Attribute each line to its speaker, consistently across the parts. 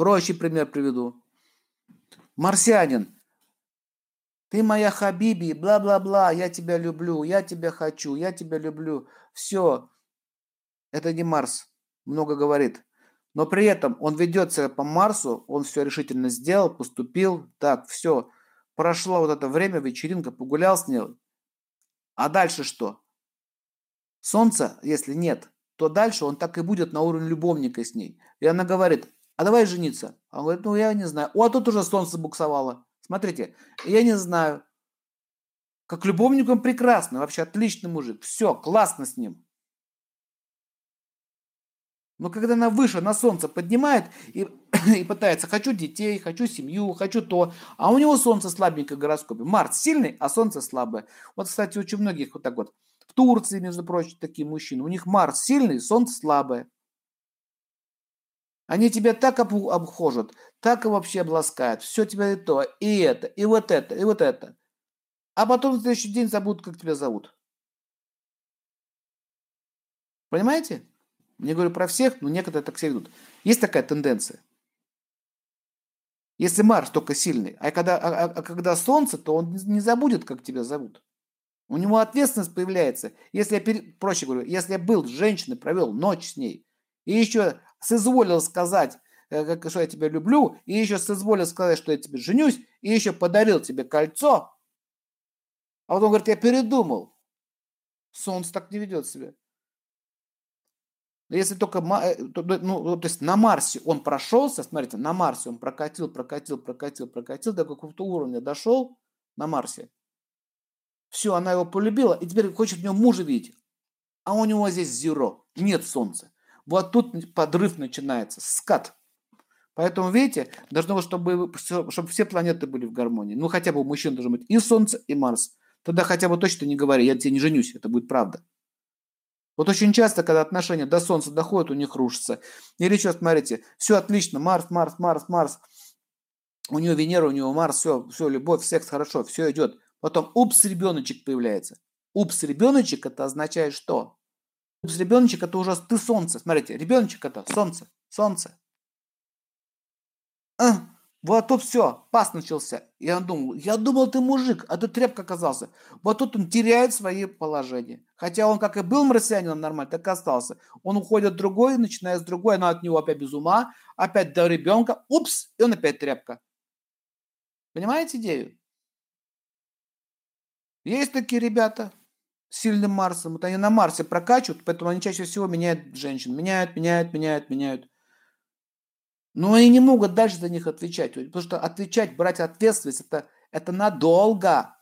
Speaker 1: Проще пример приведу. Марсианин. Ты моя Хабиби, бла-бла-бла, я тебя люблю, я тебя хочу, я тебя люблю. Все. Это не Марс. Много говорит. Но при этом он ведет себя по Марсу, он все решительно сделал, поступил, так, все. Прошло вот это время, вечеринка, погулял с ней. А дальше что? Солнца, если нет, то дальше он так и будет на уровне любовника с ней. И она говорит, а давай жениться. Он говорит, ну я не знаю. О, а тут уже солнце буксовало. Смотрите, я не знаю. Как любовник он прекрасный, вообще отличный мужик. Все, классно с ним. Но когда она выше на солнце поднимает и, и пытается, хочу детей, хочу семью, хочу то, а у него солнце слабенькое в гороскопе. Марс сильный, а солнце слабое. Вот, кстати, очень многих вот так вот. В Турции, между прочим, такие мужчины. У них Марс сильный, солнце слабое. Они тебя так обхожут, так и вообще обласкают. Все тебя и то, и это, и вот это, и вот это. А потом в следующий день забудут, как тебя зовут. Понимаете? Не говорю про всех, но некоторые так себя ведут. Есть такая тенденция. Если Марс только сильный, а когда, а, а, а когда Солнце, то он не забудет, как тебя зовут. У него ответственность появляется. Если я, пере... проще говорю, если я был с женщиной, провел ночь с ней, и еще соизволил сказать, э, что я тебя люблю, и еще соизволил сказать, что я тебе женюсь, и еще подарил тебе кольцо, а потом говорит, я передумал. Солнце так не ведет себя. Если только, э, ну, то есть на Марсе он прошелся, смотрите, на Марсе он прокатил, прокатил, прокатил, прокатил, до какого-то уровня дошел на Марсе. Все, она его полюбила, и теперь хочет в нем мужа видеть. А у него здесь зеро, нет солнца. Вот тут подрыв начинается, скат. Поэтому, видите, должно быть, чтобы, чтобы все планеты были в гармонии. Ну, хотя бы у мужчин должен быть и Солнце, и Марс. Тогда хотя бы точно не говори, я тебе не женюсь, это будет правда. Вот очень часто, когда отношения до Солнца доходят, у них рушатся. Или что, смотрите, все отлично, Марс, Марс, Марс, Марс. У нее Венера, у него Марс, все, все, любовь, секс, хорошо, все идет. Потом упс, ребеночек появляется. Упс, ребеночек, это означает что? Ребеночек, это уже ты Солнце. Смотрите, ребеночек это Солнце, Солнце. А, вот тут все, пас начался. Я думал, я думал, ты мужик, а ты тряпка оказался. Вот тут он теряет свои положения. Хотя он как и был марсианином нормально, так и остался. Он уходит другой, начинает с другой, она от него опять без ума, опять до ребенка, упс, и он опять тряпка. Понимаете идею? Есть такие ребята сильным Марсом. Вот они на Марсе прокачивают, поэтому они чаще всего меняют женщин. Меняют, меняют, меняют, меняют. Но они не могут дальше за них отвечать. Потому что отвечать, брать ответственность, это, это надолго.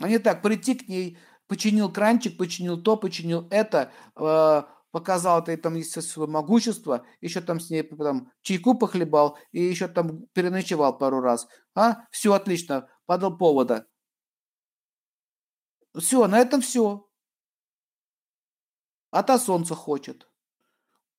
Speaker 1: Они так, прийти к ней, починил кранчик, починил то, починил это, э, показал это там свое могущество, еще там с ней там, чайку похлебал и еще там переночевал пару раз. А, все отлично, подал повода. Все, на этом все. А та солнце хочет.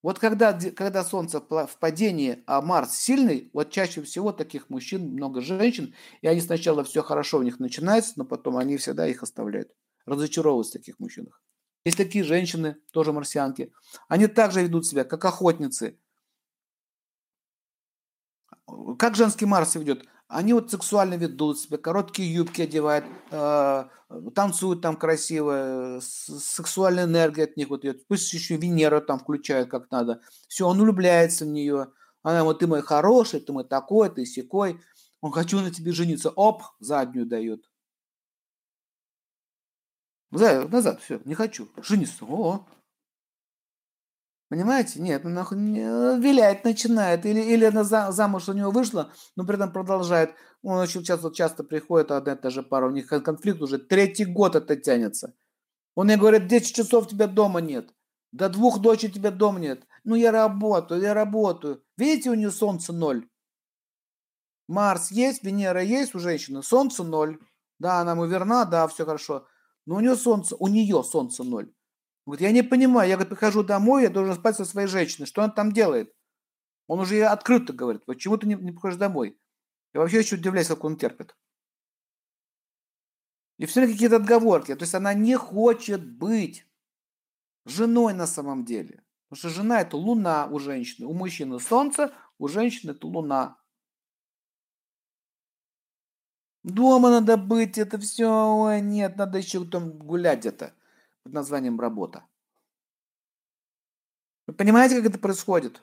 Speaker 1: Вот когда, когда Солнце в падении, а Марс сильный, вот чаще всего таких мужчин много женщин, и они сначала все хорошо у них начинается, но потом они всегда их оставляют. Разочаровываются в таких мужчинах. Есть такие женщины, тоже марсианки, они также ведут себя, как охотницы. Как женский Марс ведет? Они вот сексуально ведут себя, короткие юбки одевают, э, танцуют там красиво, сексуальная энергия от них вот идет. Пусть еще Венера там включают как надо. Все, он влюбляется в нее. Она вот ты мой хороший, ты мой такой, ты секой. Он хочу на тебе жениться. Оп, заднюю дает. Назад, все, не хочу. Жениться. О, Понимаете? Нет, она вилять начинает. Или, или она замуж у него вышла, но при этом продолжает. Он очень часто, часто приходит, одна и та же пара, у них конфликт уже третий год это тянется. Он мне говорит, 10 часов тебя дома нет. До двух ночи тебя дома нет. Ну, я работаю, я работаю. Видите, у нее солнце ноль. Марс есть, Венера есть у женщины, солнце ноль. Да, она ему верна, да, все хорошо. Но у нее солнце, у нее солнце ноль. Говорит, я не понимаю, я говорит, прихожу домой, я должен спать со своей женщиной. Что он там делает? Он уже открыто говорит, почему ты не, не приходишь домой? Я вообще еще удивляюсь, как он терпит. И все какие-то отговорки. То есть она не хочет быть женой на самом деле. Потому что жена – это луна у женщины. У мужчины солнце, у женщины – это луна. Дома надо быть, это все, ой, нет, надо еще там гулять где-то под названием работа. Вы понимаете, как это происходит?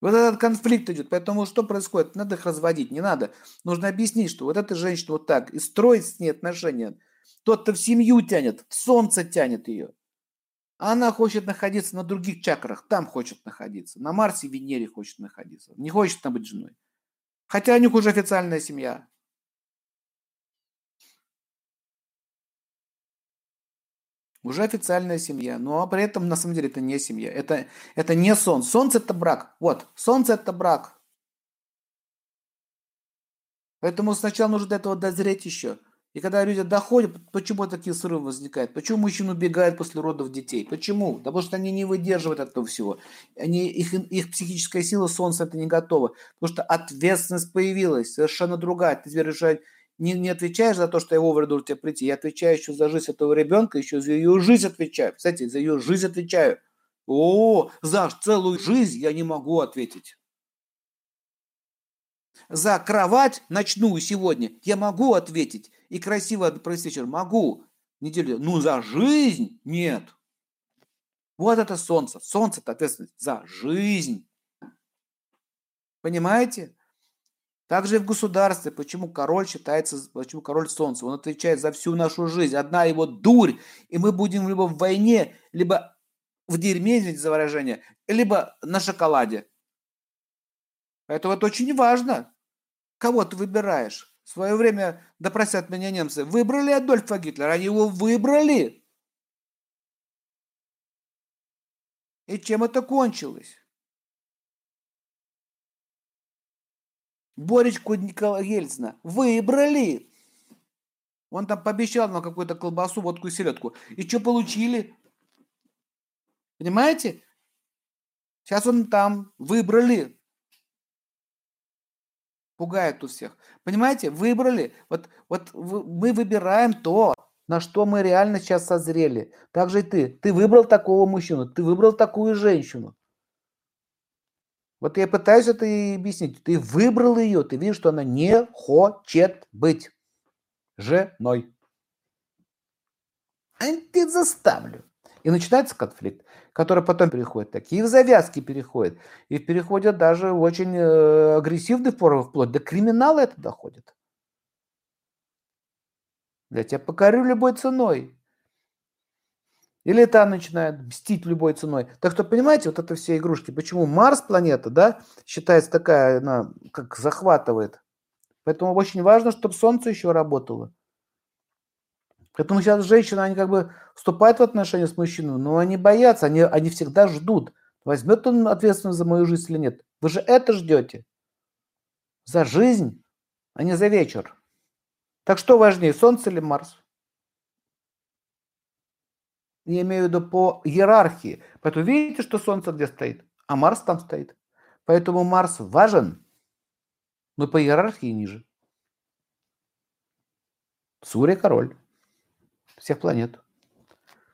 Speaker 1: Вот этот конфликт идет. Поэтому что происходит? Надо их разводить, не надо. Нужно объяснить, что вот эта женщина вот так, и строить с ней отношения. Тот-то в семью тянет, в солнце тянет ее. А она хочет находиться на других чакрах, там хочет находиться. На Марсе, Венере хочет находиться. Не хочет там быть женой. Хотя у них уже официальная семья. Уже официальная семья, но при этом на самом деле это не семья, это, это не сон. Солнце это брак. Вот, солнце это брак. Поэтому сначала нужно до этого дозреть еще. И когда люди доходят, почему такие срывы возникают? Почему мужчины убегают после родов детей? Почему? Да потому что они не выдерживают этого всего. Они, их, их психическая сила солнца это не готова. Потому что ответственность появилась, совершенно другая. Ты теперь решаешь, не, не отвечаешь за то, что я вовремя должен тебе прийти. Я отвечаю еще за жизнь этого ребенка, еще за ее жизнь отвечаю. Кстати, за ее жизнь отвечаю. О, за целую жизнь я не могу ответить. За кровать ночную сегодня я могу ответить. И красиво провести вечер могу. Неделю. Ну, за жизнь нет. Вот это солнце. Солнце – это ответственность за жизнь. Понимаете? Также и в государстве, почему король считается, почему король солнца, он отвечает за всю нашу жизнь. Одна его дурь, и мы будем либо в войне, либо в дерьме, извините за выражение, либо на шоколаде. Это очень важно. Кого ты выбираешь? В свое время, допросят меня немцы, выбрали Адольфа Гитлера, они его выбрали. И чем это кончилось? Боречку Ельцина выбрали. Он там пообещал нам какую-то колбасу, водку и селедку. И что получили? Понимаете? Сейчас он там выбрали. Пугает у всех. Понимаете? Выбрали. Вот, вот мы выбираем то, на что мы реально сейчас созрели. Так же и ты. Ты выбрал такого мужчину, ты выбрал такую женщину. Вот я пытаюсь это и объяснить. Ты выбрал ее, ты видишь, что она не хочет быть женой. А ты заставлю. И начинается конфликт, который потом переходит. Такие в завязки переходят. И переходят даже в очень э, агрессивной формы, вплоть до криминала это доходит. Я тебя покорю любой ценой. Или та начинает мстить любой ценой. Так что, понимаете, вот это все игрушки. Почему Марс планета, да, считается такая, она как захватывает. Поэтому очень важно, чтобы Солнце еще работало. Поэтому сейчас женщины, они как бы вступают в отношения с мужчиной, но они боятся, они, они всегда ждут, возьмет он ответственность за мою жизнь или нет. Вы же это ждете. За жизнь, а не за вечер. Так что важнее, Солнце или Марс? Я имею в виду по иерархии. Поэтому видите, что Солнце где стоит, а Марс там стоит. Поэтому Марс важен, но по иерархии ниже. Сурья король всех планет.